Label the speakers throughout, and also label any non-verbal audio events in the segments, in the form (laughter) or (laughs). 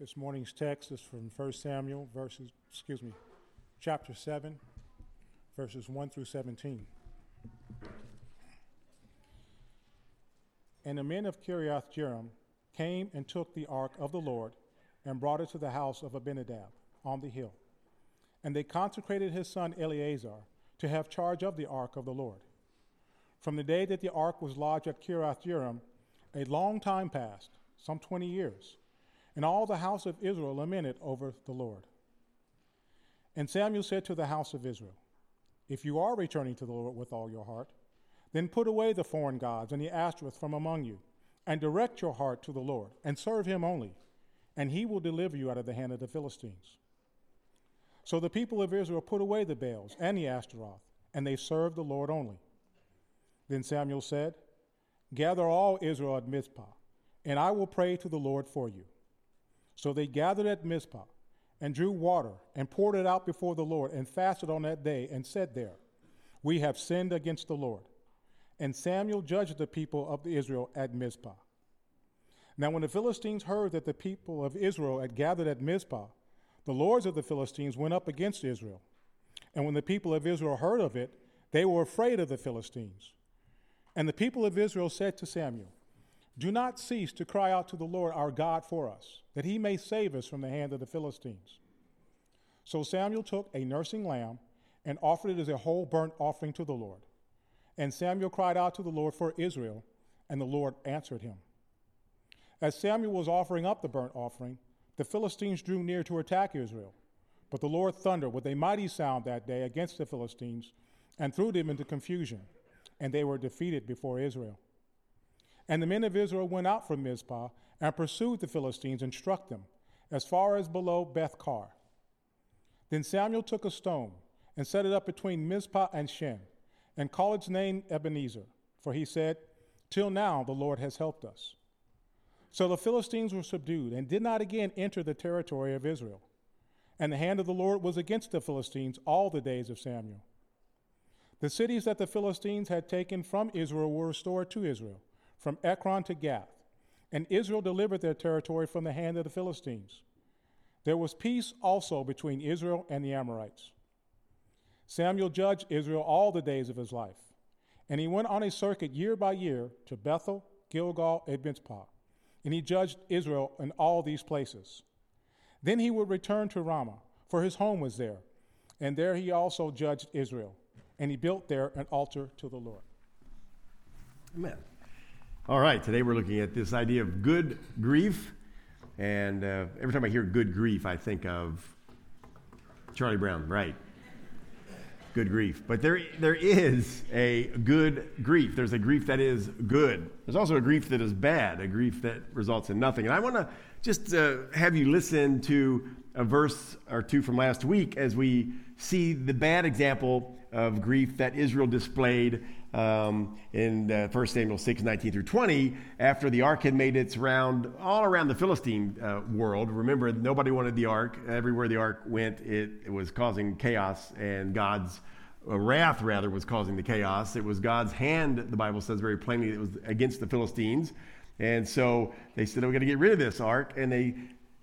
Speaker 1: This morning's text is from 1 Samuel, verses, excuse me, chapter 7, verses 1 through 17. And the men of Kiriath Jearim came and took the ark of the Lord and brought it to the house of Abinadab on the hill. And they consecrated his son Eleazar to have charge of the ark of the Lord. From the day that the ark was lodged at Kiriath Jearim, a long time passed, some 20 years, and all the house of Israel lamented over the Lord. And Samuel said to the house of Israel, If you are returning to the Lord with all your heart, then put away the foreign gods and the Ashtoreth from among you, and direct your heart to the Lord, and serve him only, and he will deliver you out of the hand of the Philistines. So the people of Israel put away the Baals and the Ashtaroth, and they served the Lord only. Then Samuel said, Gather all Israel at Mizpah, and I will pray to the Lord for you. So they gathered at Mizpah, and drew water, and poured it out before the Lord, and fasted on that day, and said there, We have sinned against the Lord. And Samuel judged the people of Israel at Mizpah. Now, when the Philistines heard that the people of Israel had gathered at Mizpah, the lords of the Philistines went up against Israel. And when the people of Israel heard of it, they were afraid of the Philistines. And the people of Israel said to Samuel, Do not cease to cry out to the Lord our God for us, that he may save us from the hand of the Philistines. So Samuel took a nursing lamb and offered it as a whole burnt offering to the Lord. And Samuel cried out to the Lord for Israel, and the Lord answered him. As Samuel was offering up the burnt offering, the Philistines drew near to attack Israel. But the Lord thundered with a mighty sound that day against the Philistines and threw them into confusion, and they were defeated before Israel. And the men of Israel went out from Mizpah and pursued the Philistines and struck them as far as below Beth Car. Then Samuel took a stone and set it up between Mizpah and Shen and called its name Ebenezer, for he said, Till now the Lord has helped us. So the Philistines were subdued and did not again enter the territory of Israel. And the hand of the Lord was against the Philistines all the days of Samuel. The cities that the Philistines had taken from Israel were restored to Israel, from Ekron to Gath, and Israel delivered their territory from the hand of the Philistines. There was peace also between Israel and the Amorites. Samuel judged Israel all the days of his life, and he went on a circuit year by year to Bethel, Gilgal, and Mizpah, and he judged Israel in all these places. Then he would return to Ramah, for his home was there, and there he also judged Israel, and he built there an altar to the Lord.
Speaker 2: Amen. All right, today we're looking at this idea of good grief. And uh, every time I hear good grief, I think of Charlie Brown, right? Good grief. But there, there is a good grief. There's a grief that is good. There's also a grief that is bad, a grief that results in nothing. And I want to just uh, have you listen to a verse or two from last week as we see the bad example of grief that Israel displayed um, in uh, 1 Samuel 6, 19 through 20, after the ark had made its round all around the Philistine uh, world. Remember, nobody wanted the ark. Everywhere the ark went, it, it was causing chaos, and God's uh, wrath, rather, was causing the chaos. It was God's hand, the Bible says very plainly, it was against the Philistines. And so they said, We're going to get rid of this ark. And they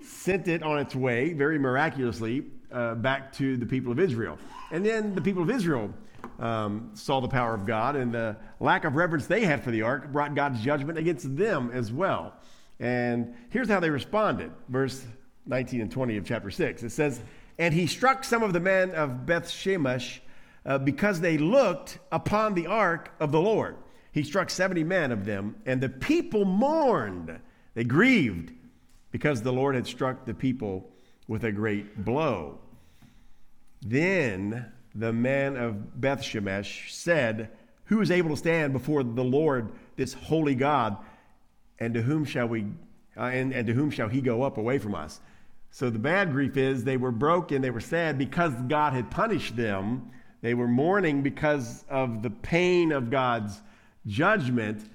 Speaker 2: sent it on its way, very miraculously, uh, back to the people of Israel. And then the people of Israel um, saw the power of God, and the lack of reverence they had for the ark brought God's judgment against them as well. And here's how they responded verse 19 and 20 of chapter 6. It says, And he struck some of the men of Beth Shemesh uh, because they looked upon the ark of the Lord. He struck 70 men of them, and the people mourned. They grieved because the Lord had struck the people with a great blow. Then the man of Beth Shemesh said, Who is able to stand before the Lord, this holy God? And to whom shall we uh, and, and to whom shall he go up away from us? So the bad grief is they were broken, they were sad because God had punished them. They were mourning because of the pain of God's judgment,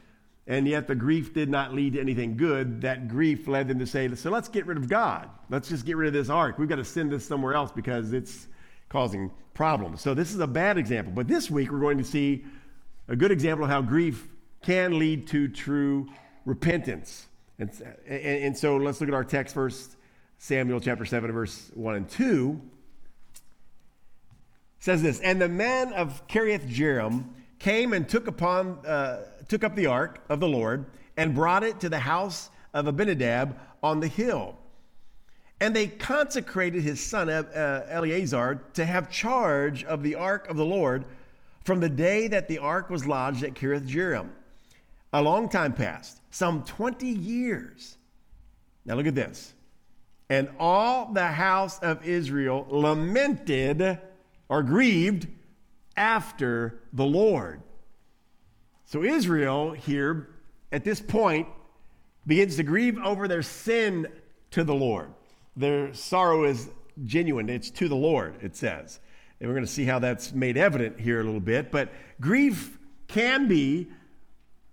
Speaker 2: and yet the grief did not lead to anything good. That grief led them to say, So let's get rid of God. Let's just get rid of this ark. We've got to send this somewhere else because it's causing problems. So this is a bad example. But this week we're going to see a good example of how grief can lead to true repentance. And, and, and so let's look at our text first Samuel chapter 7, verse 1 and 2, says this And the men of Kiriath Jearim came and took, upon, uh, took up the ark of the Lord and brought it to the house of Abinadab on the hill. And they consecrated his son uh, Eleazar to have charge of the ark of the Lord from the day that the ark was lodged at Kiriath Jearim. A long time passed, some 20 years. Now look at this. And all the house of Israel lamented or grieved after the Lord. So Israel here at this point begins to grieve over their sin to the Lord. Their sorrow is genuine, it's to the Lord, it says. And we're going to see how that's made evident here a little bit. But grief can be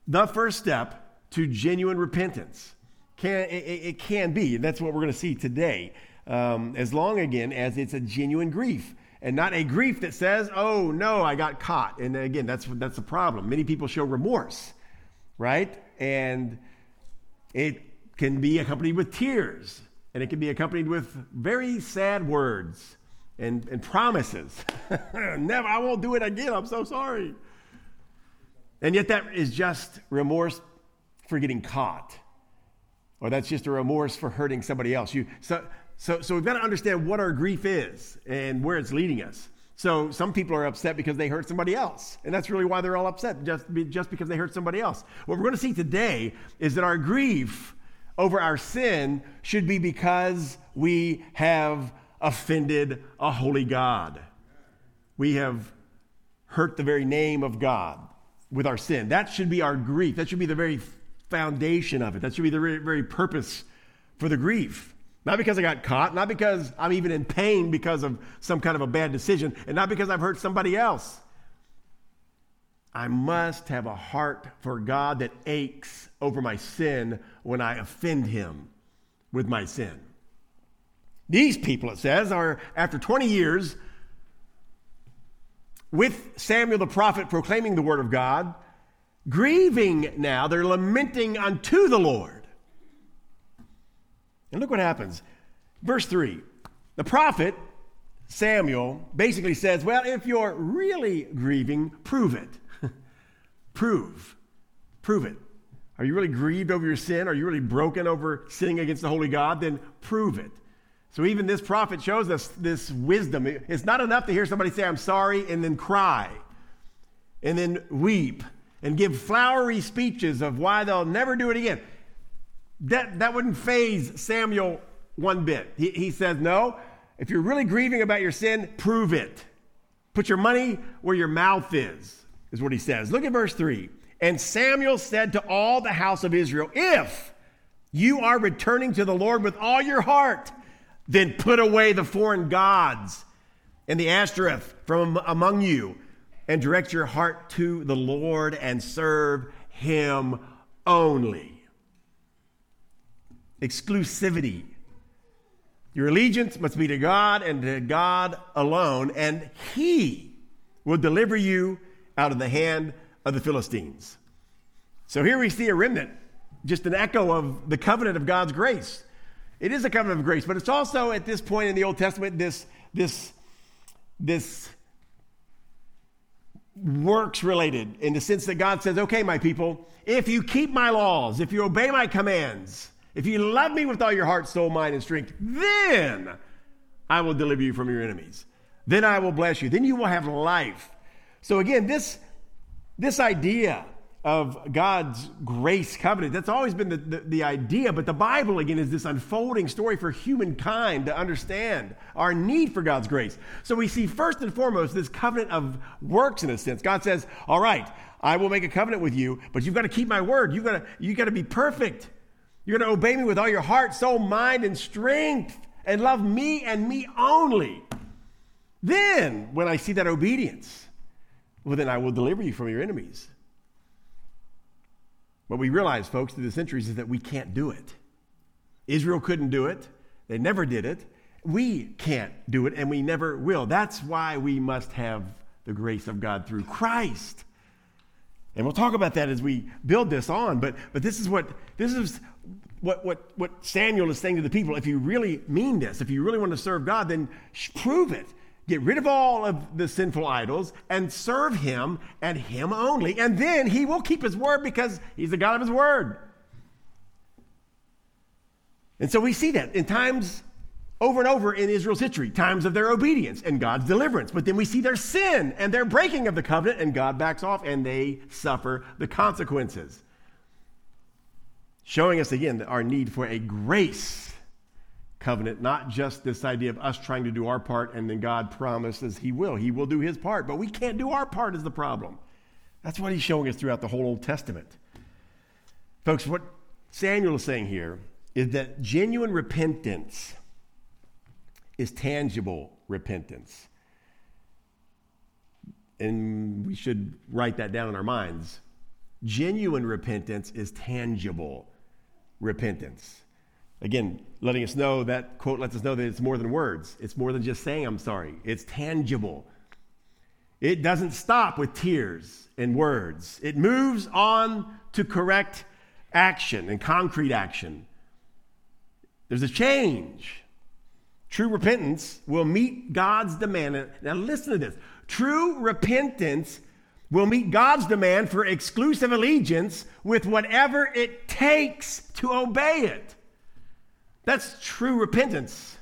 Speaker 2: the first step to genuine repentance. Can, it, it can be. That's what we're going to see today. Um, as long, again, as it's a genuine grief and not a grief that says, oh, no, I got caught. And again, that's, that's the problem. Many people show remorse, right? And it can be accompanied with tears, and it can be accompanied with very sad words and, and promises. (laughs) Never, I won't do it again. I'm so sorry. And yet, that is just remorse for getting caught, or that's just a remorse for hurting somebody else. You, so, so, so we've got to understand what our grief is and where it's leading us. So some people are upset because they hurt somebody else. And that's really why they're all upset, just, just because they hurt somebody else. What we're going to see today is that our grief over our sin should be because we have offended a holy God. We have hurt the very name of God with our sin. That should be our grief. That should be the very foundation of it. That should be the very, very purpose for the grief. Not because I got caught, not because I'm even in pain because of some kind of a bad decision, and not because I've hurt somebody else. I must have a heart for God that aches over my sin when I offend Him with my sin. These people, it says, are after 20 years with Samuel the prophet proclaiming the word of God, grieving now, they're lamenting unto the Lord. And look what happens. Verse 3 the prophet, Samuel, basically says, Well, if you're really grieving, prove it. (laughs) prove. Prove it. Are you really grieved over your sin? Are you really broken over sinning against the holy God? Then prove it. So even this prophet shows us this wisdom. It's not enough to hear somebody say, I'm sorry, and then cry, and then weep, and give flowery speeches of why they'll never do it again. That, that wouldn't faze Samuel one bit. He, he says, No, if you're really grieving about your sin, prove it. Put your money where your mouth is, is what he says. Look at verse 3. And Samuel said to all the house of Israel, If you are returning to the Lord with all your heart, then put away the foreign gods and the Ashtoreth from among you, and direct your heart to the Lord and serve him only exclusivity. Your allegiance must be to God and to God alone, and He will deliver you out of the hand of the Philistines. So here we see a remnant, just an echo of the covenant of God's grace. It is a covenant of grace, but it's also at this point in the Old Testament this, this, this works related in the sense that God says, okay, my people, if you keep my laws, if you obey my commands, if you love me with all your heart, soul, mind, and strength, then I will deliver you from your enemies. Then I will bless you. Then you will have life. So again, this, this idea of God's grace covenant, that's always been the, the, the, idea. But the Bible, again, is this unfolding story for humankind to understand our need for God's grace. So we see first and foremost this covenant of works in a sense. God says, All right, I will make a covenant with you, but you've got to keep my word. You've got to, you've got to be perfect. You're going to obey me with all your heart, soul, mind, and strength, and love me and me only. Then, when I see that obedience, well, then I will deliver you from your enemies. What we realize, folks, through the centuries is that we can't do it. Israel couldn't do it, they never did it. We can't do it, and we never will. That's why we must have the grace of God through Christ. And we'll talk about that as we build this on, but, but this is what this is what, what, what Samuel is saying to the people. If you really mean this, if you really want to serve God, then prove it. Get rid of all of the sinful idols and serve him and him only. And then he will keep his word because he's the God of his word. And so we see that in times over and over in Israel's history, times of their obedience and God's deliverance. But then we see their sin and their breaking of the covenant, and God backs off and they suffer the consequences. Showing us again our need for a grace covenant, not just this idea of us trying to do our part and then God promises He will. He will do His part, but we can't do our part, is the problem. That's what He's showing us throughout the whole Old Testament. Folks, what Samuel is saying here is that genuine repentance is tangible repentance. And we should write that down in our minds. Genuine repentance is tangible repentance. Again, letting us know that quote lets us know that it's more than words. It's more than just saying I'm sorry. It's tangible. It doesn't stop with tears and words. It moves on to correct action and concrete action. There's a change. True repentance will meet God's demand. Now, listen to this. True repentance will meet God's demand for exclusive allegiance with whatever it takes to obey it. That's true repentance.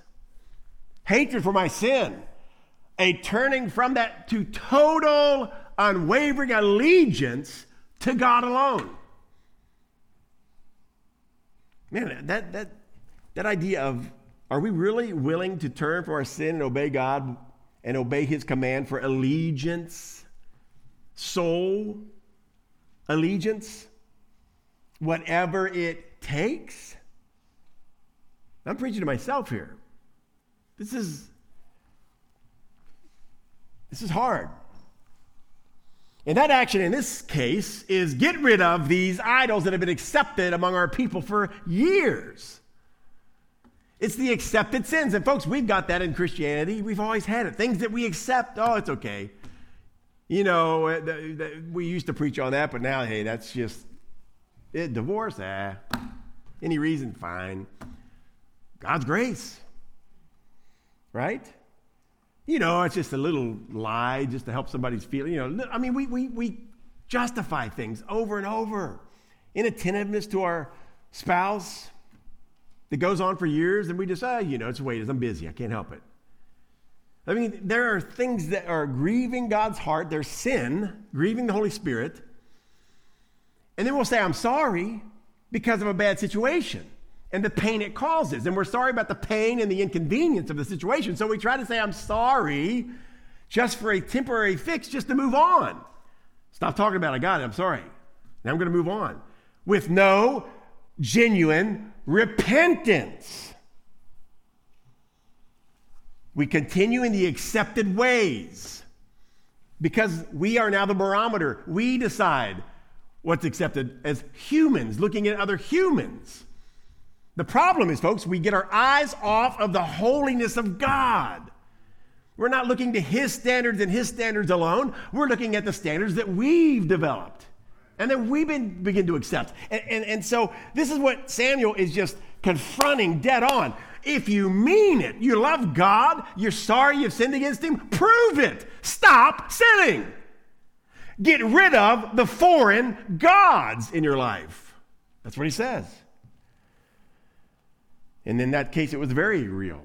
Speaker 2: Hatred for my sin, a turning from that to total, unwavering allegiance to God alone. Man, that, that, that idea of are we really willing to turn from our sin and obey God and obey His command for allegiance, sole allegiance, whatever it takes? I'm preaching to myself here. This is this is hard. And that action in this case is get rid of these idols that have been accepted among our people for years. It's the accepted sins. And folks, we've got that in Christianity. We've always had it. Things that we accept, oh, it's okay. You know, uh, we used to preach on that, but now, hey, that's just it, divorce, ah. Any reason, fine. God's grace. Right? You know, it's just a little lie just to help somebody's feel. You know, I mean, we, we, we justify things over and over. Inattentiveness to our spouse, that goes on for years, and we just, oh, you know, it's waiters. I'm busy. I can't help it. I mean, there are things that are grieving God's heart. There's sin, grieving the Holy Spirit. And then we'll say, I'm sorry because of a bad situation and the pain it causes. And we're sorry about the pain and the inconvenience of the situation. So we try to say, I'm sorry just for a temporary fix, just to move on. Stop talking about it. I got it. I'm sorry. Now I'm going to move on with no genuine repentance. We continue in the accepted ways because we are now the barometer. We decide what's accepted as humans, looking at other humans. The problem is, folks, we get our eyes off of the holiness of God. We're not looking to His standards and His standards alone. We're looking at the standards that we've developed and then we begin to accept. And, and, and so this is what Samuel is just confronting dead on. If you mean it, you love God, you're sorry you've sinned against Him, prove it. Stop sinning. Get rid of the foreign gods in your life. That's what he says. And in that case, it was very real.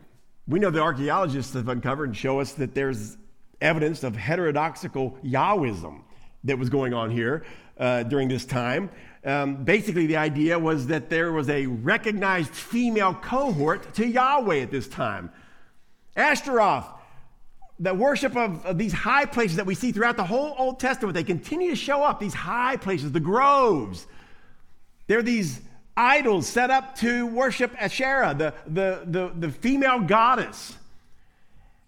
Speaker 2: We know the archaeologists have uncovered and show us that there's evidence of heterodoxical Yahwism that was going on here uh, during this time. Um, basically, the idea was that there was a recognized female cohort to Yahweh at this time. Ashtaroth, the worship of, of, these high places that we see throughout the whole Old Testament, they continue to show up, these high places, the groves. They're these idols set up to worship Asherah, the, the, the, the female goddess.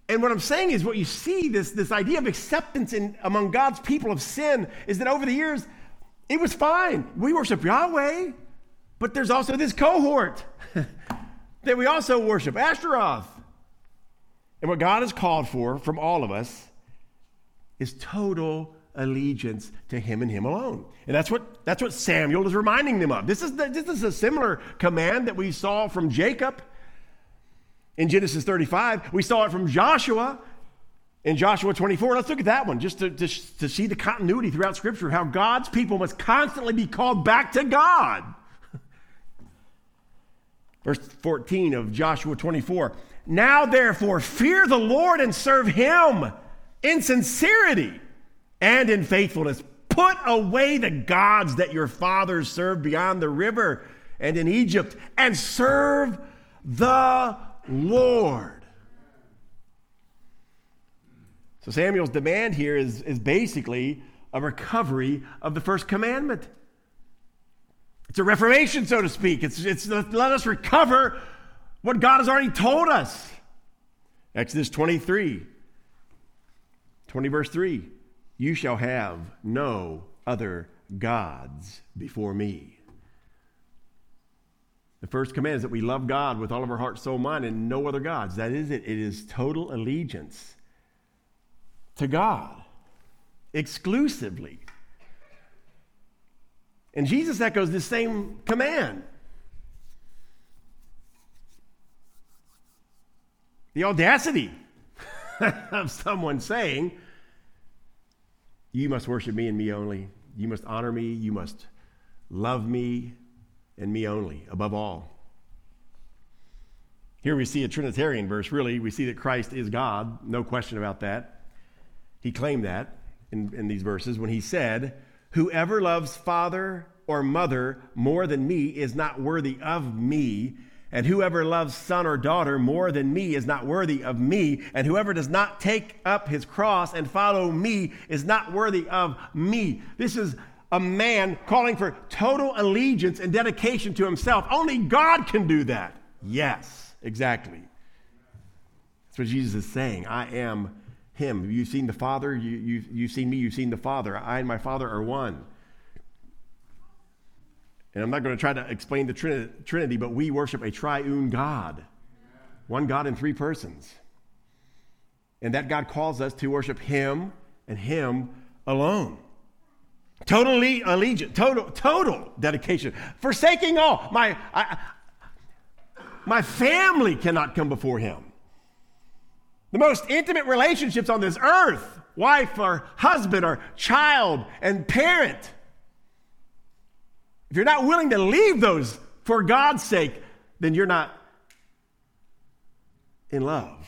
Speaker 2: And what I'm saying is, what you see, this, this idea of acceptance in, among God's people of sin, is that over the years, it was fine. We worship Yahweh, but there's also this cohort (laughs) that we also worship Ashtaroth. And what God has called for from all of us is total allegiance to him and him alone. And that's what, that's what Samuel is reminding them of. This is, the, this is a similar command that we saw from Jacob in Genesis 35. We saw it from Joshua in Joshua 24. Let's look at that one just to, to, to see the continuity throughout Scripture, how God's people must constantly be called back to God. (laughs) Verse 14 of Joshua 24. Now, therefore, fear the Lord and serve him in sincerity and in faithfulness. Put away the gods that your fathers served beyond the river and in Egypt and serve the Lord. So Samuel's demand here is, is basically a recovery of the first commandment. It's a reformation, so to speak. It's, it's let us recover what God has already told us. Exodus 23, 20, verse 3 You shall have no other gods before me. The first command is that we love God with all of our heart, soul, mind, and no other gods. That is it. It is total allegiance to God exclusively. And Jesus echoes this same command. The audacity (laughs) of someone saying, You must worship me and me only. You must honor me. You must love me and me only, above all. Here we see a Trinitarian verse, really. We see that Christ is God, no question about that. He claimed that in, in these verses when he said, Whoever loves father or mother more than me is not worthy of me. And whoever loves son or daughter more than me is not worthy of me. And whoever does not take up his cross and follow me is not worthy of me. This is a man calling for total allegiance and dedication to himself. Only God can do that. Yes, exactly. That's what Jesus is saying. I am him. You've seen the Father, you, you, you've seen me, you've seen the Father. I and my Father are one. And I'm not going to try to explain the Trinity, but we worship a triune God, one God in three persons. And that God calls us to worship Him and Him alone. Total allegiance, total, total dedication, forsaking all. My, I, my family cannot come before him. The most intimate relationships on this earth wife or husband or child and parent. If you're not willing to leave those for God's sake, then you're not in love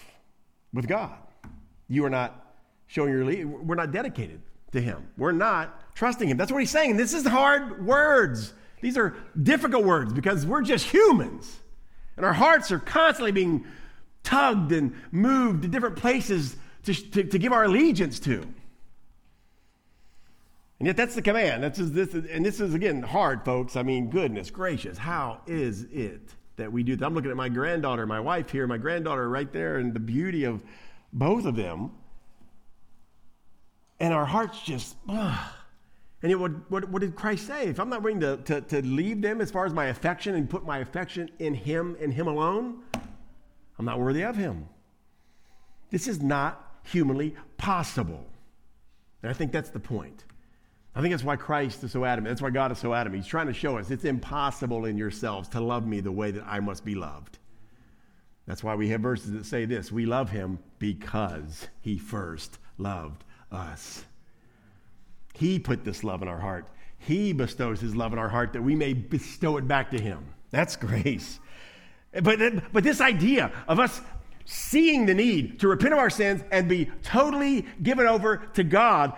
Speaker 2: with God. You are not showing your, we're not dedicated to Him. We're not trusting Him. That's what He's saying. This is hard words. These are difficult words because we're just humans. And our hearts are constantly being tugged and moved to different places to, to, to give our allegiance to. And yet that's the command. That's just, this, and this is, again, hard, folks. I mean, goodness gracious, how is it that we do that? I'm looking at my granddaughter, my wife here, my granddaughter right there, and the beauty of both of them and our hearts just, ugh. and yet, what, what, what, did Christ say? If I'm not willing to, to, to leave them as far as my affection and put my affection in Him and Him alone, I'm not worthy of Him. This is not humanly possible. And I think that's the point. I think that's why Christ is so adamant. That's why God is so adamant. He's trying to show us it's impossible in yourselves to love me the way that I must be loved. That's why we have verses that say this We love him because he first loved us. He put this love in our heart. He bestows his love in our heart that we may bestow it back to him. That's (laughs) grace. But, but this idea of us seeing the need to repent of our sins and be totally given over to God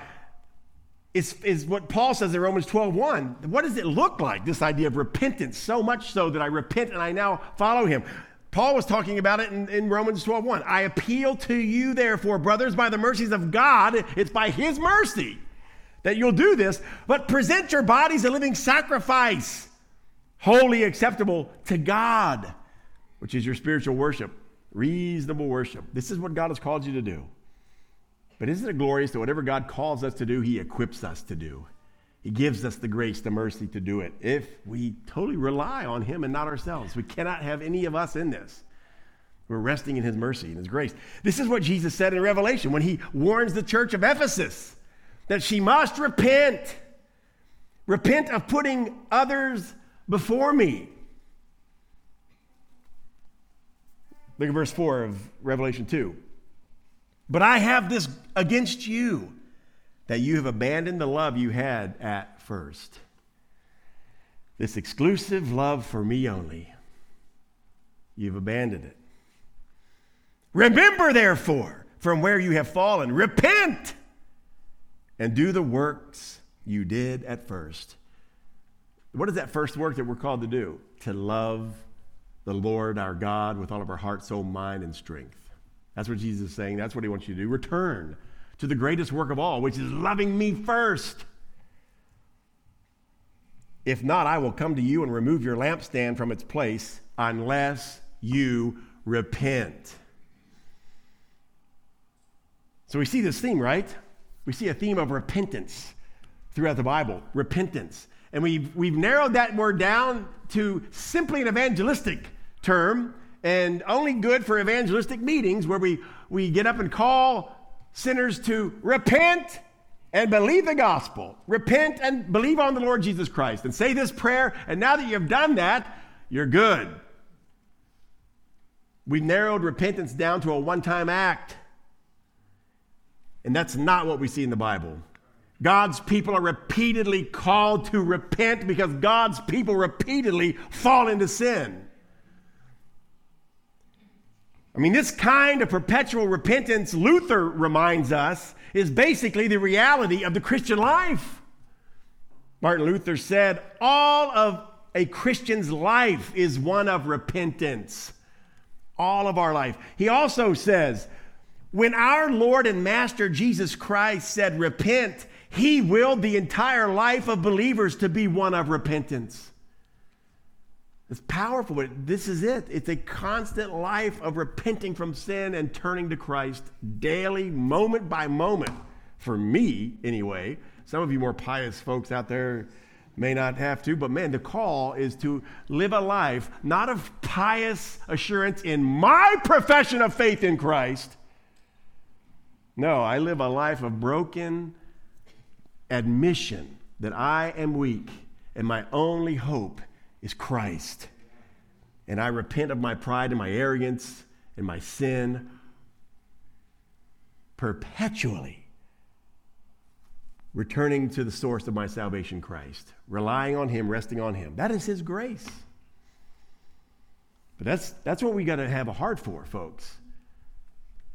Speaker 2: is, is what Paul says in Romans 12 1. What does it look like, this idea of repentance? So much so that I repent and I now follow him. Paul was talking about it in, in Romans 12 1. I appeal to you, therefore, brothers, by the mercies of God, it's by his mercy that you'll do this, but present your bodies a living sacrifice, wholly acceptable to God, which is your spiritual worship, reasonable worship. This is what God has called you to do. But isn't it glorious that whatever God calls us to do, he equips us to do? He gives us the grace, the mercy to do it if we totally rely on Him and not ourselves. We cannot have any of us in this. We're resting in His mercy and His grace. This is what Jesus said in Revelation when He warns the church of Ephesus. that she must repent. Repent of putting others before me. Look at verse 4 of Revelation 2. But I have this against you, that you have abandoned the love you had at first. This exclusive love for me only. You've abandoned it. Remember, therefore, from where you have fallen, repent and do the works you did at first. What is that first work that we're called to do? To love the Lord our God with all of our heart, soul, mind, and strength. That's what Jesus is saying. That's what he wants you to do. Return to the greatest work of all, which is loving me first. If not, I will come to you and remove your lampstand from its place unless you repent. So we see this theme, right? We see a theme of repentance throughout the Bible. Repentance. And we've, we've narrowed that word down to simply an evangelistic term and only good for evangelistic meetings where we, we get up and call sinners to repent and believe the gospel. Repent and believe on the Lord Jesus Christ and say this prayer. And now that you've done that, you're good. We narrowed repentance down to a one time act. And that's not what we see in the Bible. God's people are repeatedly called to repent because God's people repeatedly fall into sin. I mean, this kind of perpetual repentance, Luther reminds us, is basically the reality of the Christian life. Martin Luther said, All of a Christian's life is one of repentance. All of our life. He also says, when our Lord and Master Jesus Christ said, Repent, he willed the entire life of believers to be one of repentance. It's powerful, but this is it. It's a constant life of repenting from sin and turning to Christ daily, moment by moment. For me, anyway. Some of you more pious folks out there may not have to, but man, the call is to live a life not of pious assurance in my profession of faith in Christ. No, I live a life of broken admission that I am weak and my only hope is Christ. And I repent of my pride and my arrogance and my sin perpetually, returning to the source of my salvation, Christ, relying on Him, resting on Him. That is His grace. But that's, that's what we got to have a heart for, folks.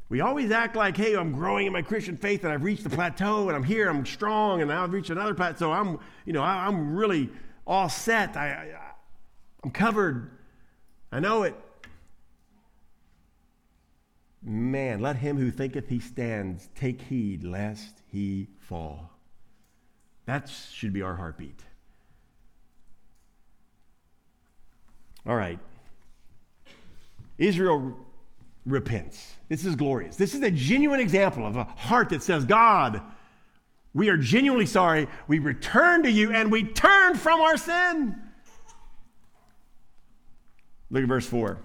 Speaker 2: We always act like, hey, I'm growing in my Christian faith and I've reached the plateau and I'm here, I'm strong, and I've reached another plateau. I'm, you know, I, am really all set. I, I'm covered. I know it. Man, let him who thinketh he stands take heed lest he fall. That should be our heartbeat. All right. Israel repents. This is glorious. This is a genuine example of a heart that says, God, we are genuinely sorry. We return to you and we turn from our sin. Look at verse 4.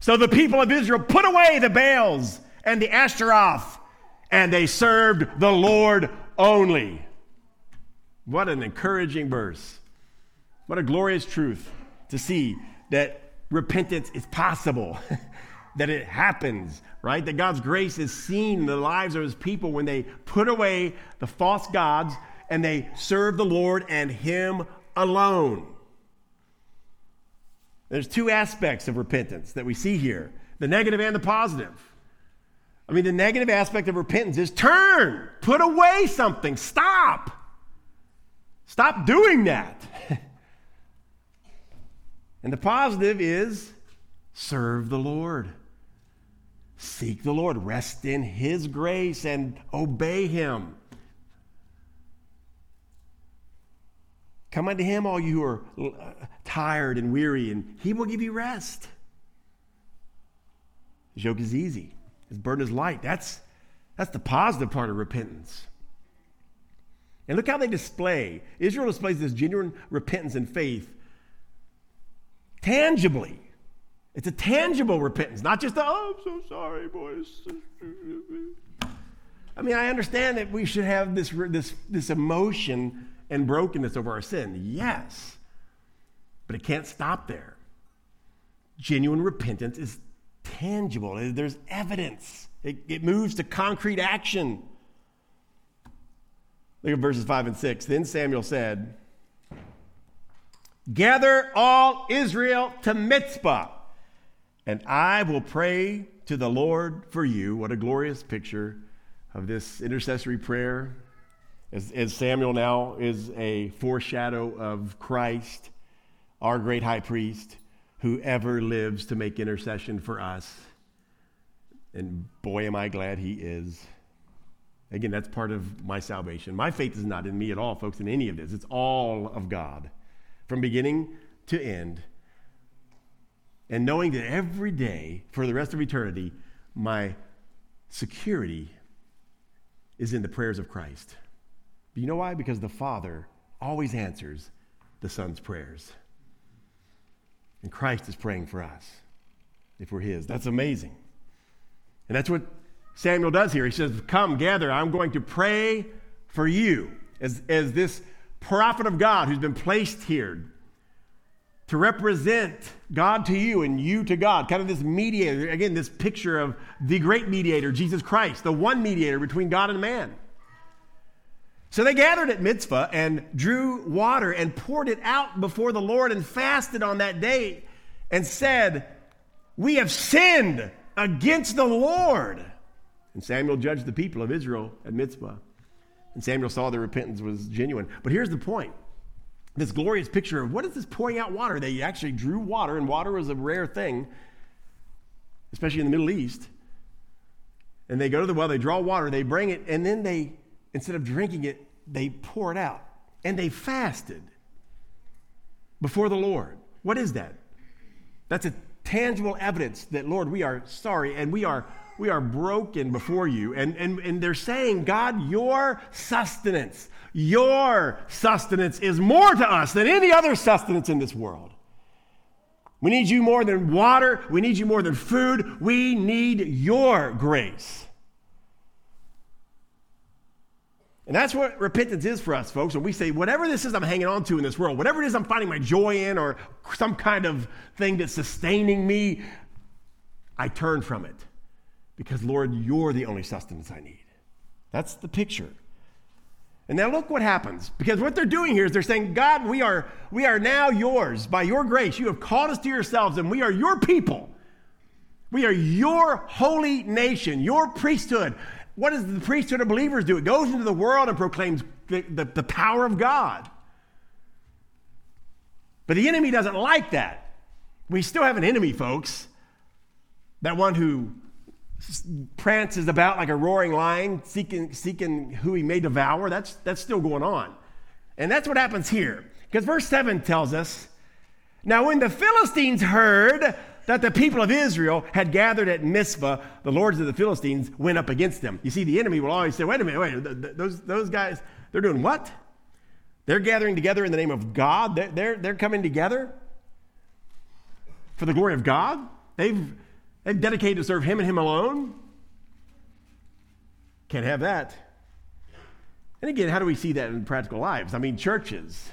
Speaker 2: So the people of Israel put away the Baals and the Ashtaroth, and they served the Lord only. What an encouraging verse. What a glorious truth to see that repentance is possible, (laughs) that it happens, right? That God's grace is seen in the lives of his people when they put away the false gods and they serve the Lord and him alone. There's two aspects of repentance that we see here the negative and the positive. I mean, the negative aspect of repentance is turn, put away something, stop. Stop doing that. (laughs) and the positive is serve the Lord. Seek the Lord, rest in His grace, and obey Him. Come unto him, all you who are tired and weary, and he will give you rest. His yoke is easy, his burden is light. That's, that's the positive part of repentance. And look how they display. Israel displays this genuine repentance and faith tangibly. It's a tangible repentance, not just a, oh, I'm so sorry, boys. I mean, I understand that we should have this, this, this emotion and brokenness over our sin. Yes. But it can't stop there. Genuine repentance is tangible, there's evidence, it, it moves to concrete action. Look at verses 5 and 6. Then Samuel said, Gather all Israel to Mizpah, and I will pray to the Lord for you. What a glorious picture of this intercessory prayer. As, as Samuel now is a foreshadow of Christ, our great high priest, who ever lives to make intercession for us. And boy, am I glad he is. Again, that's part of my salvation. My faith is not in me at all, folks, in any of this. It's all of God, from beginning to end. And knowing that every day, for the rest of eternity, my security is in the prayers of Christ. Do you know why? Because the Father always answers the Son's prayers. And Christ is praying for us if we're His. That's amazing. And that's what Samuel does here. He says, Come, gather, I'm going to pray for you. As, as this prophet of God who's been placed here to represent God to you and you to God, kind of this mediator. Again, this picture of the great mediator, Jesus Christ, the one mediator between God and man. So they gathered at Mizpah and drew water and poured it out before the Lord and fasted on that day and said, We have sinned against the Lord. And Samuel judged the people of Israel at Mizpah. And Samuel saw their repentance was genuine. But here's the point this glorious picture of what is this pouring out water? They actually drew water, and water was a rare thing, especially in the Middle East. And they go to the well, they draw water, they bring it, and then they, instead of drinking it, they pour it out. And they fasted before the Lord. What is that? That's a tangible evidence that, Lord, we are sorry and we are we are broken before you. And, and, and they're saying, God, your sustenance, your sustenance is more to us than any other sustenance in this world. We need you more than water. We need you more than food. We need your grace. And that's what repentance is for us, folks. When we say, whatever this is I'm hanging on to in this world, whatever it is I'm finding my joy in, or some kind of thing that's sustaining me, I turn from it because, Lord, you're the only sustenance I need. That's the picture. And now look what happens. Because what they're doing here is they're saying, God, we are, we are now yours. By your grace, you have called us to yourselves, and we are your people. We are your holy nation, your priesthood. What does the priesthood of believers do? It goes into the world and proclaims the, the, the power of God. But the enemy doesn't like that. We still have an enemy, folks. That one who prances about like a roaring lion, seeking, seeking who he may devour. That's, that's still going on. And that's what happens here. Because verse 7 tells us Now, when the Philistines heard that the people of Israel had gathered at Mizpah, the lords of the Philistines went up against them. You see, the enemy will always say, Wait a minute, wait, those, those guys, they're doing what? They're gathering together in the name of God. They're, they're, they're coming together for the glory of God. They've They've dedicated to serve Him and Him alone. Can't have that. And again, how do we see that in practical lives? I mean, churches.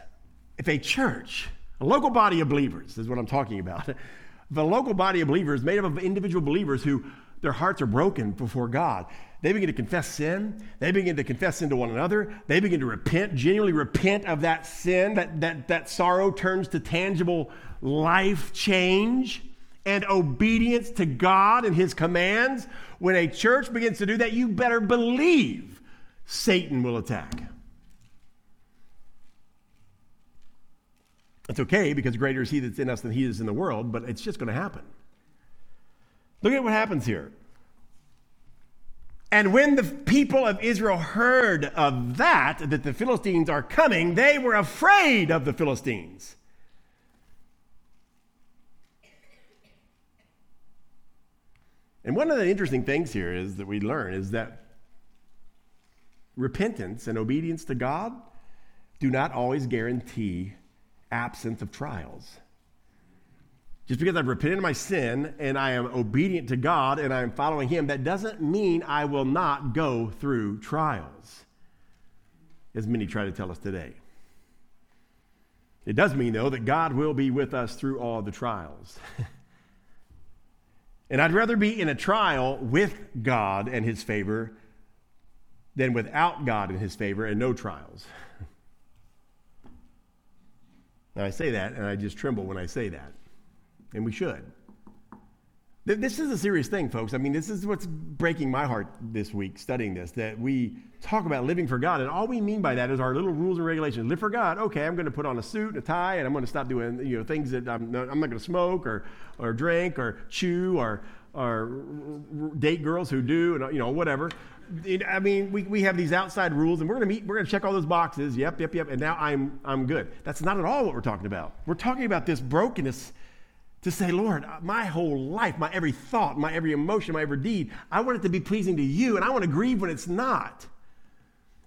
Speaker 2: If a church, a local body of believers, is what I'm talking about, the local body of believers made up of individual believers who their hearts are broken before God. They begin to confess sin. They begin to confess sin to one another. They begin to repent, genuinely repent of that sin. That, that, that sorrow turns to tangible life change and obedience to God and his commands, when a church begins to do that, you better believe Satan will attack. It's okay because greater is he that's in us than he is in the world, but it's just going to happen. Look at what happens here. And when the people of Israel heard of that, that the Philistines are coming, they were afraid of the Philistines. And one of the interesting things here is that we learn is that repentance and obedience to God do not always guarantee absence of trials. Just because I've repented of my sin and I am obedient to God and I am following Him, that doesn't mean I will not go through trials, as many try to tell us today. It does mean, though, that God will be with us through all the trials. (laughs) and I'd rather be in a trial with God and His favor than without God and His favor and no trials. Now, I say that, and I just tremble when I say that. And we should. This is a serious thing, folks. I mean, this is what's breaking my heart this week studying this that we talk about living for God, and all we mean by that is our little rules and regulations. Live for God. Okay, I'm going to put on a suit and a tie, and I'm going to stop doing you know things that I'm not, I'm not going to smoke or or drink or chew or or date girls who do, and you know whatever. I mean, we, we have these outside rules, and we're going to meet. We're going to check all those boxes. Yep, yep, yep. And now I'm I'm good. That's not at all what we're talking about. We're talking about this brokenness to say, Lord, uh, my whole life, my every thought, my every emotion, my every deed, I want it to be pleasing to you, and I want to grieve when it's not.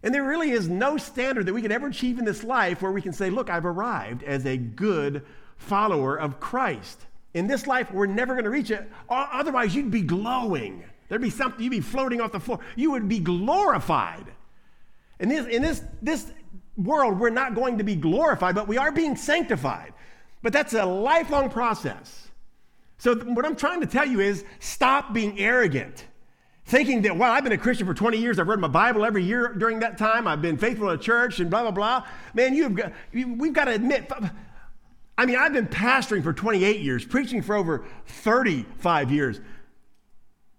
Speaker 2: And there really is no standard that we can ever achieve in this life where we can say, Look, I've arrived as a good follower of Christ. In this life, we're never going to reach it. Otherwise, you'd be glowing. There'd be something, you'd be floating off the floor. You would be glorified. In this, in this, this world, we're not going to be glorified, but we are being sanctified. But that's a lifelong process. So, what I'm trying to tell you is stop being arrogant. Thinking that, well, I've been a Christian for 20 years, I've read my Bible every year during that time, I've been faithful to church and blah, blah, blah. Man, you've got, we've got to admit, I mean, I've been pastoring for 28 years, preaching for over 35 years.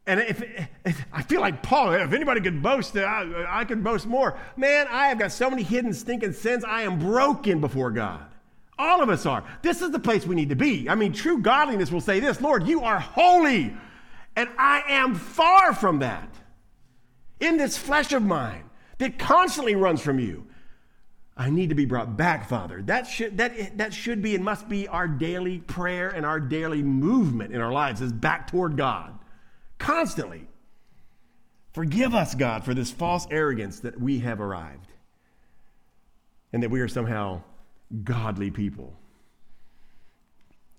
Speaker 2: And if, if, I feel like Paul, if anybody could boast, I, I could boast more. Man, I have got so many hidden stinking sins. I am broken before God. All of us are. This is the place we need to be. I mean, true godliness will say this Lord, you are holy, and I am far from that. In this flesh of mine that constantly runs from you, I need to be brought back, Father. That should, that, that should be and must be our daily prayer and our daily movement in our lives is back toward God. Constantly. Forgive us, God, for this false arrogance that we have arrived and that we are somehow godly people.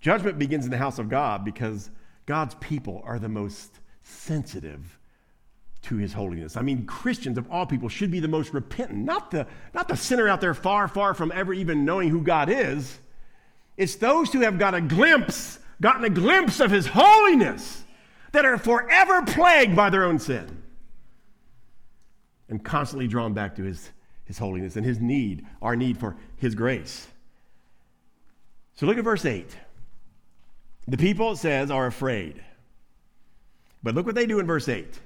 Speaker 2: Judgment begins in the house of God because God's people are the most sensitive to his holiness. I mean, Christians of all people should be the most repentant, not the, not the sinner out there far, far from ever even knowing who God is. It's those who have got a glimpse, gotten a glimpse of his holiness, that are forever plagued by their own sin and constantly drawn back to his his holiness and his need, our need for his grace. So look at verse 8. The people, it says, are afraid. But look what they do in verse 8.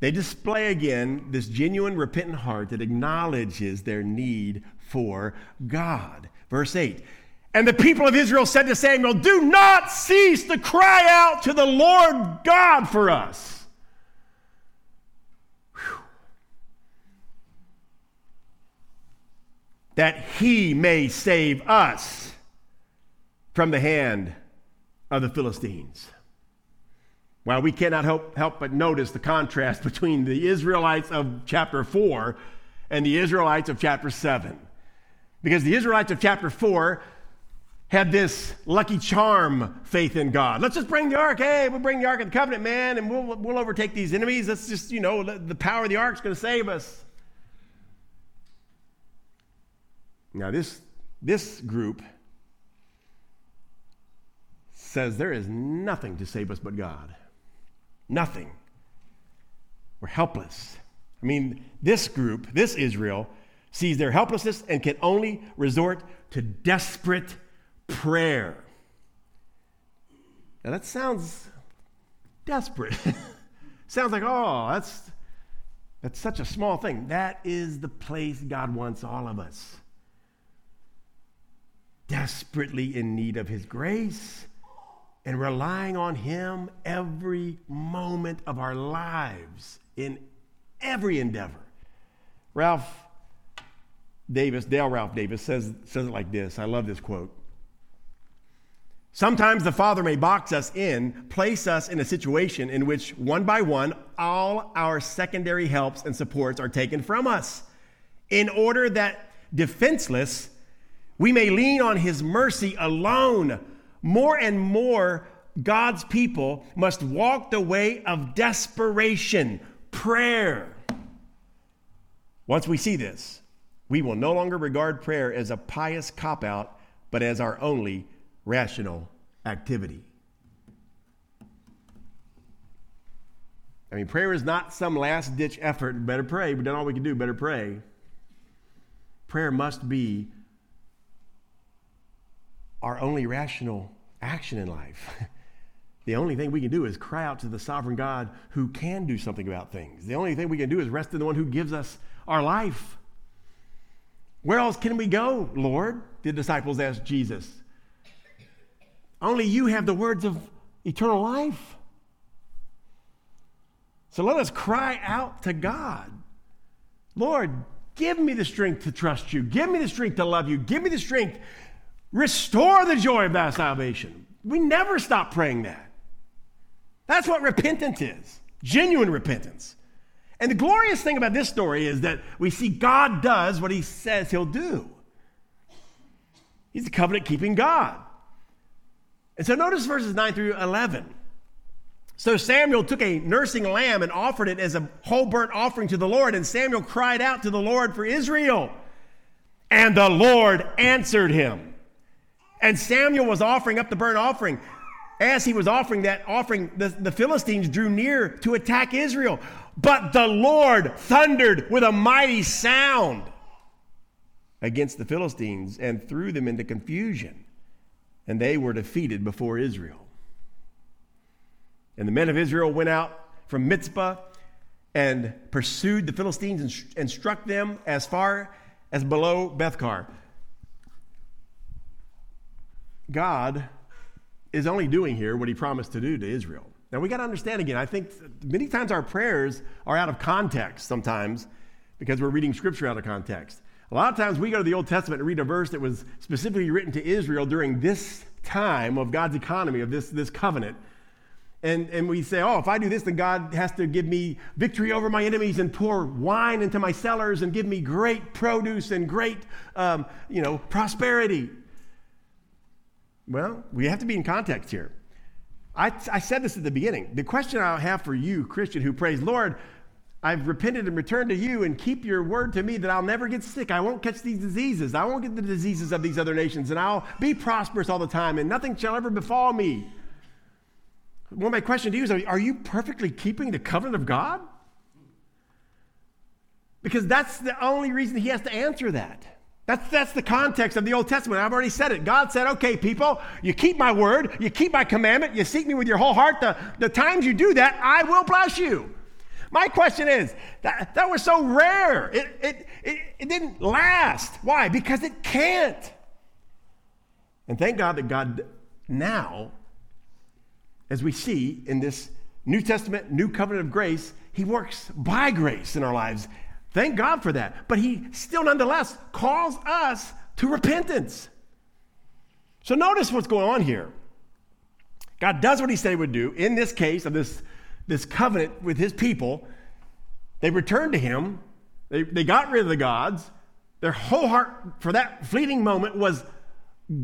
Speaker 2: They display again this genuine, repentant heart that acknowledges their need for God. Verse 8. And the people of Israel said to Samuel, Do not cease to cry out to the Lord God for us. that he may save us from the hand of the Philistines. Well, we cannot help, help but notice the contrast (laughs) between the Israelites of chapter 4 and the Israelites of chapter 7. Because the Israelites of chapter 4 had this lucky charm faith in God. Let's just bring the ark. Hey, we'll bring the ark of the covenant, man, and we'll, we'll overtake these enemies. Let's just, you know, the power of the ark is going to save us. Now, this, this group says there is nothing to save us but God. Nothing. We're helpless. I mean, this group, this Israel, sees their helplessness and can only resort to desperate prayer. Now, that sounds desperate. (laughs) sounds like, oh, that's, that's such a small thing. That is the place God wants all of us desperately in need of His grace and relying on Him every moment of our lives in every endeavor. Ralph Davis, Dale Ralph Davis, says, says it like this. I love this quote. Sometimes the Father may box us in, place us in a situation in which, one by one, all our secondary helps and supports are taken from us, in order that defenseless we may lean on his mercy alone, more and more God's people must walk the way of desperation, prayer. Once we see this, we will no longer regard prayer as a pious cop out, but as our only rational activity. I mean, prayer is not some last ditch effort. Better pray. We've done all we can do. Better pray. Prayer must be our only rational action in life. (laughs) the only thing we can do is cry out to the sovereign God who can do something about things. The only thing we can do is rest in the one who gives us our life. Where else can we go, Lord? The disciples asked Jesus. Only you have the words of eternal life. So let us cry out to God. Lord, give me the strength to trust you. Give me the strength to love you. Give me the strength. Restore the joy of thy salvation. We never stop praying that. That's what repentance is genuine repentance. And the glorious thing about this story is that we see God does what he says he'll do. He's a covenant keeping God. And so notice verses 9 through 11. So Samuel took a nursing lamb and offered it as a whole burnt offering to the Lord. And Samuel cried out to the Lord for Israel. And the Lord answered him. And Samuel was offering up the burnt offering. As he was offering that offering, the, the Philistines drew near to attack Israel. But the Lord thundered with a mighty sound against the Philistines and threw them into confusion. And they were defeated before Israel. And the men of Israel went out from Mizpah and pursued the Philistines and, and struck them as far as below Beth Car. God is only doing here what he promised to do to Israel. Now we got to understand again, I think many times our prayers are out of context sometimes because we're reading scripture out of context. A lot of times we go to the Old Testament and read a verse that was specifically written to Israel during this time of God's economy, of this, this covenant. And, and we say, oh, if I do this, then God has to give me victory over my enemies and pour wine into my cellars and give me great produce and great, um, you know, prosperity. Well, we have to be in context here. I, I said this at the beginning. The question I have for you, Christian, who prays, Lord, I've repented and returned to you and keep your word to me that I'll never get sick. I won't catch these diseases. I won't get the diseases of these other nations, and I'll be prosperous all the time, and nothing shall ever befall me. Well, my question to you is are you perfectly keeping the covenant of God? Because that's the only reason he has to answer that. That's, that's the context of the Old Testament. I've already said it. God said, okay, people, you keep my word, you keep my commandment, you seek me with your whole heart. The, the times you do that, I will bless you. My question is that, that was so rare. It, it, it, it didn't last. Why? Because it can't. And thank God that God now as we see in this New Testament, New Covenant of grace, He works by grace in our lives. Thank God for that. But He still, nonetheless, calls us to repentance. So notice what's going on here. God does what He said He would do. In this case of this, this covenant with His people, they returned to Him, they, they got rid of the gods. Their whole heart for that fleeting moment was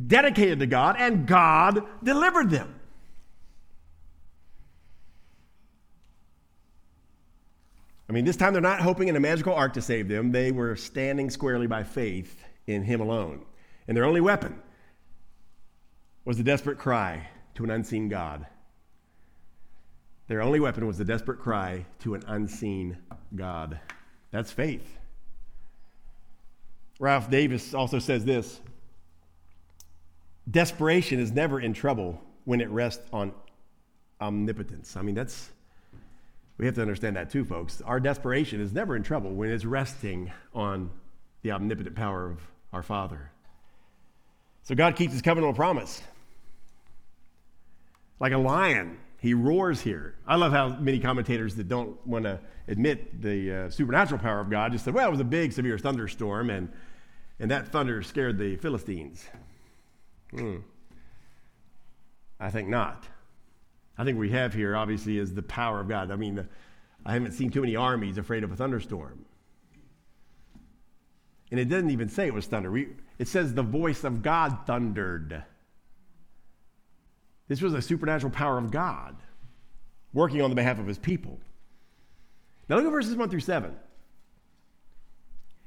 Speaker 2: dedicated to God, and God delivered them. I mean, this time they're not hoping in a magical ark to save them. They were standing squarely by faith in Him alone. And their only weapon was the desperate cry to an unseen God. Their only weapon was the desperate cry to an unseen God. That's faith. Ralph Davis also says this Desperation is never in trouble when it rests on omnipotence. I mean, that's we have to understand that too, folks. Our desperation is never in trouble when it's resting on the omnipotent power of our Father. So God keeps his covenantal promise. Like a lion, he roars here. I love how many commentators that don't want to admit the uh, supernatural power of God just say, well, it was a big, severe thunderstorm, and, and that thunder scared the Philistines. Hmm. I think not. I think we have here, obviously, is the power of God. I mean, I haven't seen too many armies afraid of a thunderstorm. And it doesn't even say it was thunder. We, it says the voice of God thundered. This was a supernatural power of God working on the behalf of his people. Now look at verses 1 through 7.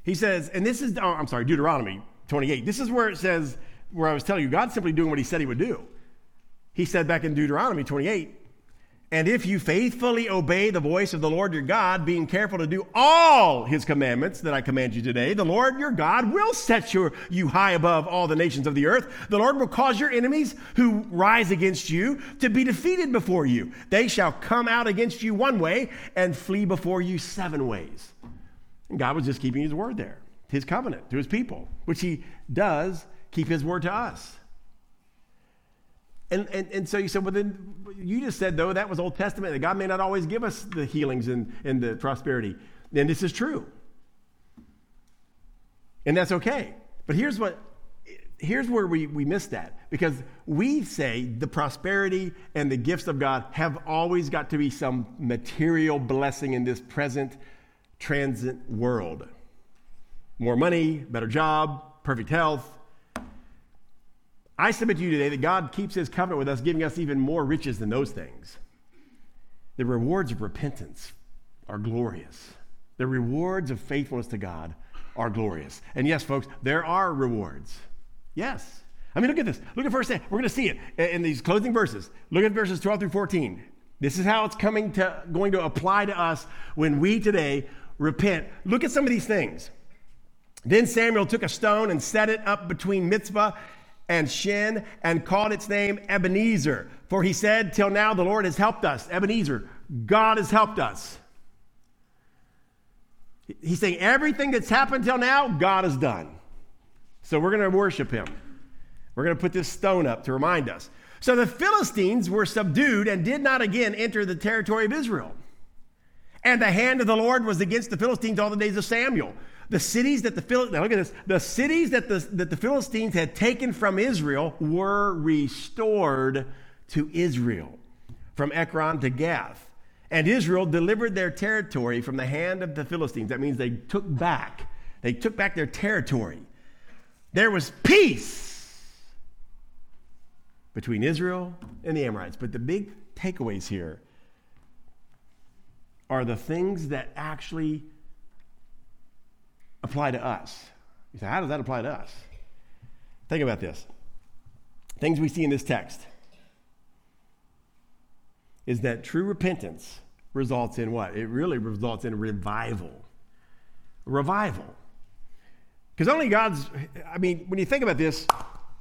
Speaker 2: He says, and this is, oh, I'm sorry, Deuteronomy 28. This is where it says, where I was telling you, God's simply doing what he said he would do. He said back in Deuteronomy 28, and if you faithfully obey the voice of the Lord your God, being careful to do all his commandments that I command you today, the Lord your God will set your, you high above all the nations of the earth. The Lord will cause your enemies who rise against you to be defeated before you. They shall come out against you one way and flee before you seven ways. And God was just keeping his word there, his covenant to his people, which he does keep his word to us. And, and, and so you said, well, then you just said, though, that was Old Testament, that God may not always give us the healings and, and the prosperity. And this is true. And that's okay. But here's what here's where we, we miss that because we say the prosperity and the gifts of God have always got to be some material blessing in this present transient world. More money, better job, perfect health, I submit to you today that God keeps his covenant with us, giving us even more riches than those things. The rewards of repentance are glorious. The rewards of faithfulness to God are glorious. And yes, folks, there are rewards. Yes. I mean, look at this. Look at verse 10. We're going to see it in these closing verses. Look at verses 12 through 14. This is how it's coming to going to apply to us when we today repent. Look at some of these things. Then Samuel took a stone and set it up between Mizpah and Shen and called its name Ebenezer. For he said, Till now the Lord has helped us. Ebenezer, God has helped us. He's saying everything that's happened till now, God has done. So we're going to worship him. We're going to put this stone up to remind us. So the Philistines were subdued and did not again enter the territory of Israel. And the hand of the Lord was against the Philistines all the days of Samuel. The cities that the Phil- now look at this. The cities that the, that the Philistines had taken from Israel were restored to Israel, from Ekron to Gath. And Israel delivered their territory from the hand of the Philistines. That means they took back. They took back their territory. There was peace between Israel and the Amorites. But the big takeaways here are the things that actually apply to us? You say, how does that apply to us? Think about this. Things we see in this text is that true repentance results in what? It really results in revival. Revival. Because only God's, I mean, when you think about this,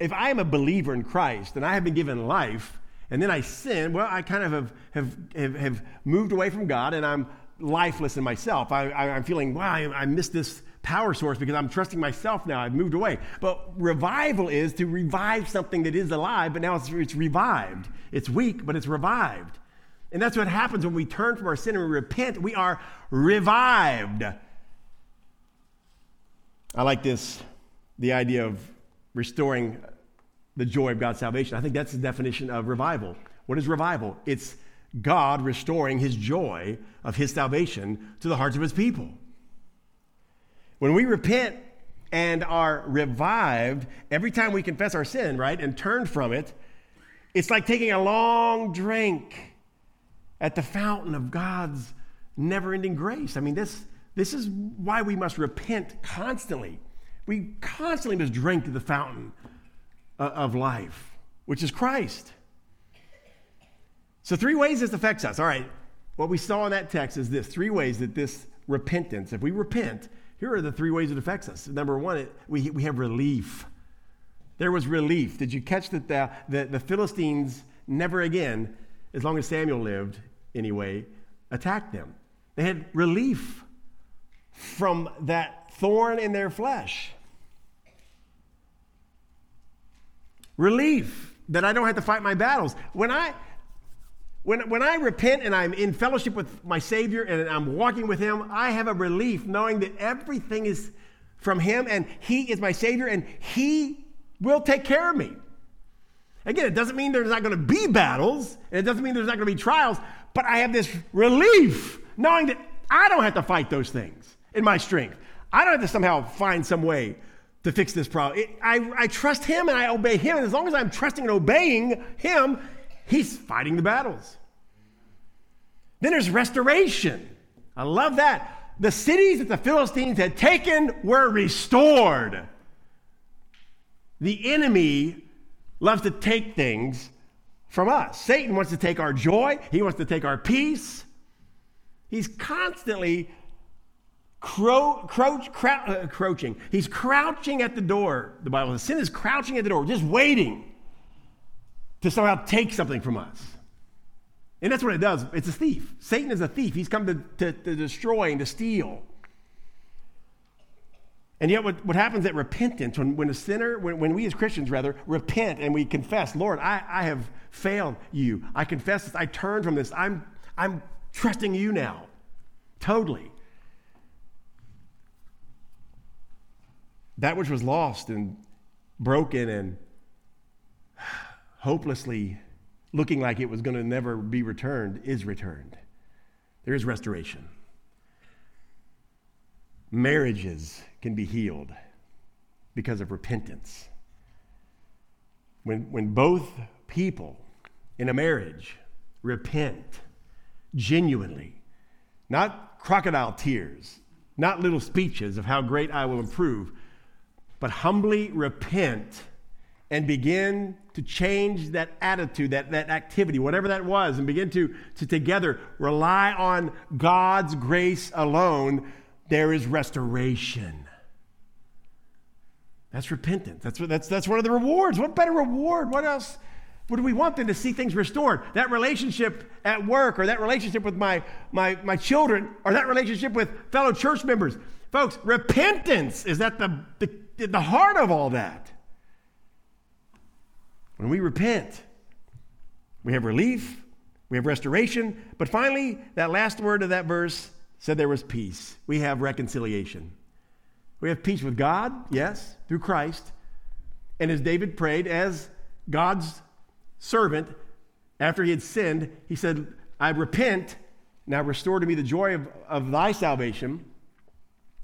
Speaker 2: if I am a believer in Christ and I have been given life, and then I sin, well, I kind of have, have, have, have moved away from God and I'm lifeless in myself. I, am feeling, wow, I, I missed this power source because I'm trusting myself now. I've moved away. But revival is to revive something that is alive, but now it's, it's revived. It's weak, but it's revived. And that's what happens when we turn from our sin and we repent. We are revived. I like this the idea of restoring the joy of God's salvation. I think that's the definition of revival. What is revival? It's God restoring his joy of his salvation to the hearts of his people. When we repent and are revived, every time we confess our sin, right, and turn from it, it's like taking a long drink at the fountain of God's never ending grace. I mean, this, this is why we must repent constantly. We constantly must drink to the fountain uh, of life, which is Christ. So, three ways this affects us. All right, what we saw in that text is this three ways that this repentance, if we repent, here are the three ways it affects us. Number one, it, we, we have relief. There was relief. Did you catch that the, the, the Philistines never again, as long as Samuel lived anyway, attacked them? They had relief from that thorn in their flesh. Relief that I don't have to fight my battles. When I when, when I repent and I'm in fellowship with my Savior and I'm walking with Him, I have a relief knowing that everything is from Him and He is my Savior and He will take care of me. Again, it doesn't mean there's not going to be battles, and it doesn't mean there's not going to be trials, but I have this relief knowing that I don't have to fight those things in my strength. I don't have to somehow find some way to fix this problem. It, I, I trust Him and I obey Him, and as long as I'm trusting and obeying Him, He's fighting the battles. Then there's restoration. I love that. The cities that the Philistines had taken were restored. The enemy loves to take things from us. Satan wants to take our joy, he wants to take our peace. He's constantly cro- uh, crouching. He's crouching at the door, the Bible says. Sin is crouching at the door, just waiting to somehow take something from us. And that's what it does. It's a thief. Satan is a thief. He's come to, to, to destroy and to steal. And yet, what, what happens at repentance, when, when a sinner, when, when we as Christians rather, repent and we confess, Lord, I, I have failed you. I confess this. I turn from this. I'm, I'm trusting you now. Totally. That which was lost and broken and hopelessly looking like it was going to never be returned is returned. There is restoration. Marriages can be healed because of repentance. When, when both people in a marriage repent genuinely, not crocodile tears, not little speeches of how great I will improve, but humbly repent and begin to change that attitude, that, that activity, whatever that was, and begin to, to together rely on God's grace alone, there is restoration. That's repentance. That's, that's, that's one of the rewards. What better reward? What else would we want than to see things restored? That relationship at work, or that relationship with my, my, my children, or that relationship with fellow church members. Folks, repentance is at the, the, the heart of all that. When we repent, we have relief, we have restoration, but finally, that last word of that verse said there was peace. We have reconciliation. We have peace with God, yes, through Christ. And as David prayed, as God's servant, after he had sinned, he said, I repent, now restore to me the joy of, of thy salvation.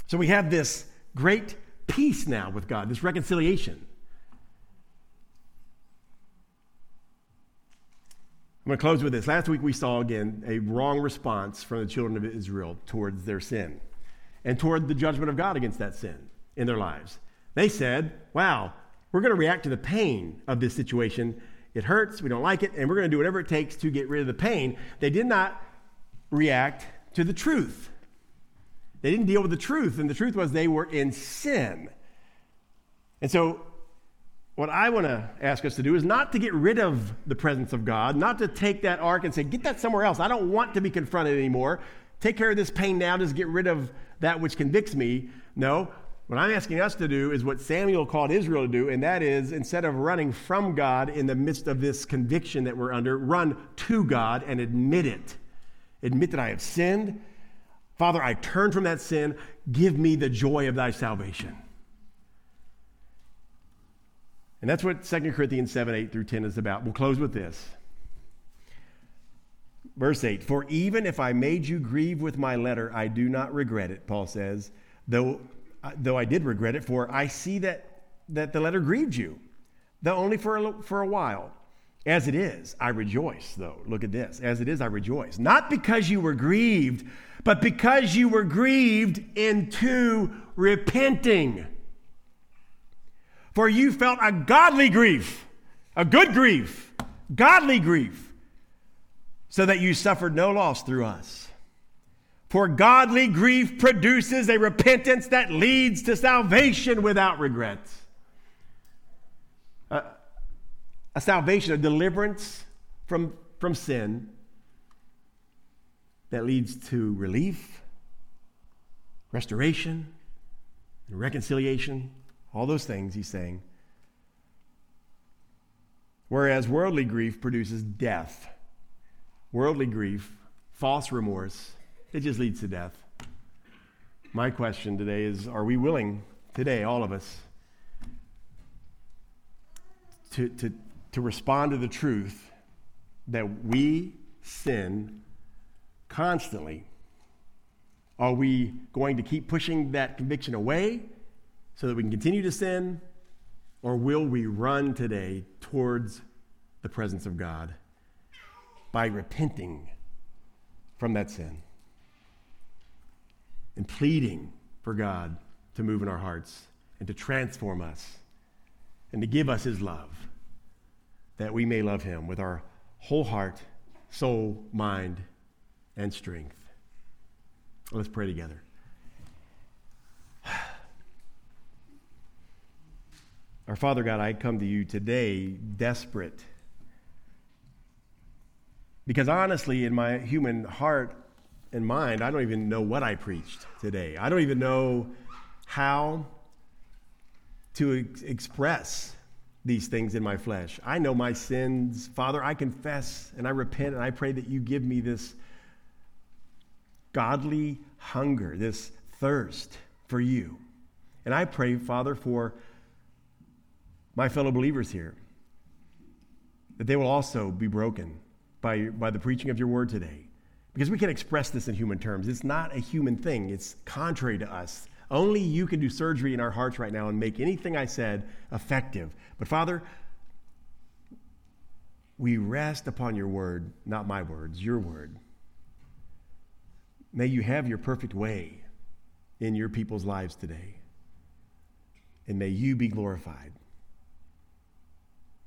Speaker 2: So we have this great peace now with God, this reconciliation. I'm going to close with this. Last week we saw again a wrong response from the children of Israel towards their sin and toward the judgment of God against that sin in their lives. They said, Wow, we're going to react to the pain of this situation. It hurts, we don't like it, and we're going to do whatever it takes to get rid of the pain. They did not react to the truth. They didn't deal with the truth, and the truth was they were in sin. And so what I want to ask us to do is not to get rid of the presence of God, not to take that ark and say, get that somewhere else. I don't want to be confronted anymore. Take care of this pain now, just get rid of that which convicts me. No, what I'm asking us to do is what Samuel called Israel to do, and that is instead of running from God in the midst of this conviction that we're under, run to God and admit it. Admit that I have sinned. Father, I turn from that sin. Give me the joy of thy salvation. And that's what 2 Corinthians 7 8 through 10 is about. We'll close with this. Verse 8 For even if I made you grieve with my letter, I do not regret it, Paul says, though, uh, though I did regret it, for I see that, that the letter grieved you, though only for a, for a while. As it is, I rejoice, though. Look at this. As it is, I rejoice. Not because you were grieved, but because you were grieved into repenting. For you felt a godly grief, a good grief, godly grief, so that you suffered no loss through us. For godly grief produces a repentance that leads to salvation without regrets. A, a salvation, a deliverance from, from sin that leads to relief, restoration, and reconciliation all those things he's saying. Whereas worldly grief produces death. Worldly grief, false remorse, it just leads to death. My question today is Are we willing today, all of us, to, to, to respond to the truth that we sin constantly? Are we going to keep pushing that conviction away? So that we can continue to sin? Or will we run today towards the presence of God by repenting from that sin and pleading for God to move in our hearts and to transform us and to give us his love that we may love him with our whole heart, soul, mind, and strength. Let's pray together. Our Father God, I come to you today desperate. Because honestly, in my human heart and mind, I don't even know what I preached today. I don't even know how to ex- express these things in my flesh. I know my sins. Father, I confess and I repent and I pray that you give me this godly hunger, this thirst for you. And I pray, Father, for my fellow believers here, that they will also be broken by, by the preaching of your word today. Because we can express this in human terms. It's not a human thing, it's contrary to us. Only you can do surgery in our hearts right now and make anything I said effective. But Father, we rest upon your word, not my words, your word. May you have your perfect way in your people's lives today. And may you be glorified.